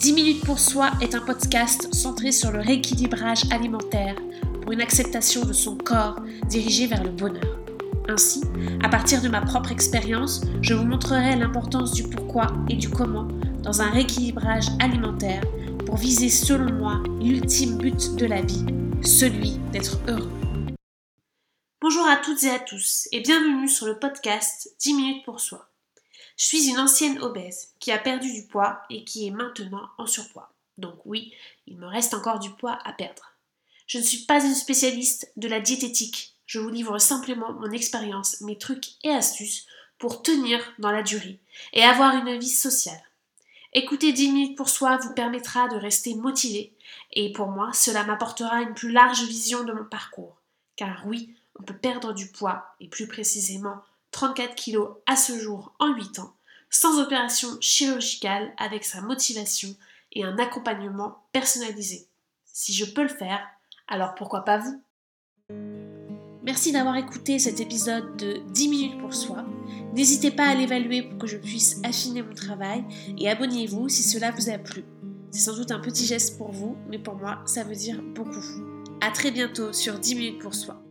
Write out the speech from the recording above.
10 minutes pour soi est un podcast centré sur le rééquilibrage alimentaire pour une acceptation de son corps dirigé vers le bonheur. Ainsi, à partir de ma propre expérience, je vous montrerai l'importance du pourquoi et du comment dans un rééquilibrage alimentaire pour viser selon moi l'ultime but de la vie, celui d'être heureux. Bonjour à toutes et à tous et bienvenue sur le podcast 10 minutes pour soi. Je suis une ancienne obèse qui a perdu du poids et qui est maintenant en surpoids. Donc oui, il me reste encore du poids à perdre. Je ne suis pas une spécialiste de la diététique. Je vous livre simplement mon expérience, mes trucs et astuces pour tenir dans la durée et avoir une vie sociale. Écouter 10 minutes pour soi vous permettra de rester motivé et pour moi, cela m'apportera une plus large vision de mon parcours. Car oui, on peut perdre du poids et plus précisément 34 kilos à ce jour en 8 ans, sans opération chirurgicale avec sa motivation et un accompagnement personnalisé. Si je peux le faire, alors pourquoi pas vous? Merci d'avoir écouté cet épisode de 10 minutes pour soi. N'hésitez pas à l'évaluer pour que je puisse affiner mon travail et abonnez-vous si cela vous a plu. C'est sans doute un petit geste pour vous, mais pour moi, ça veut dire beaucoup. A très bientôt sur 10 minutes pour soi.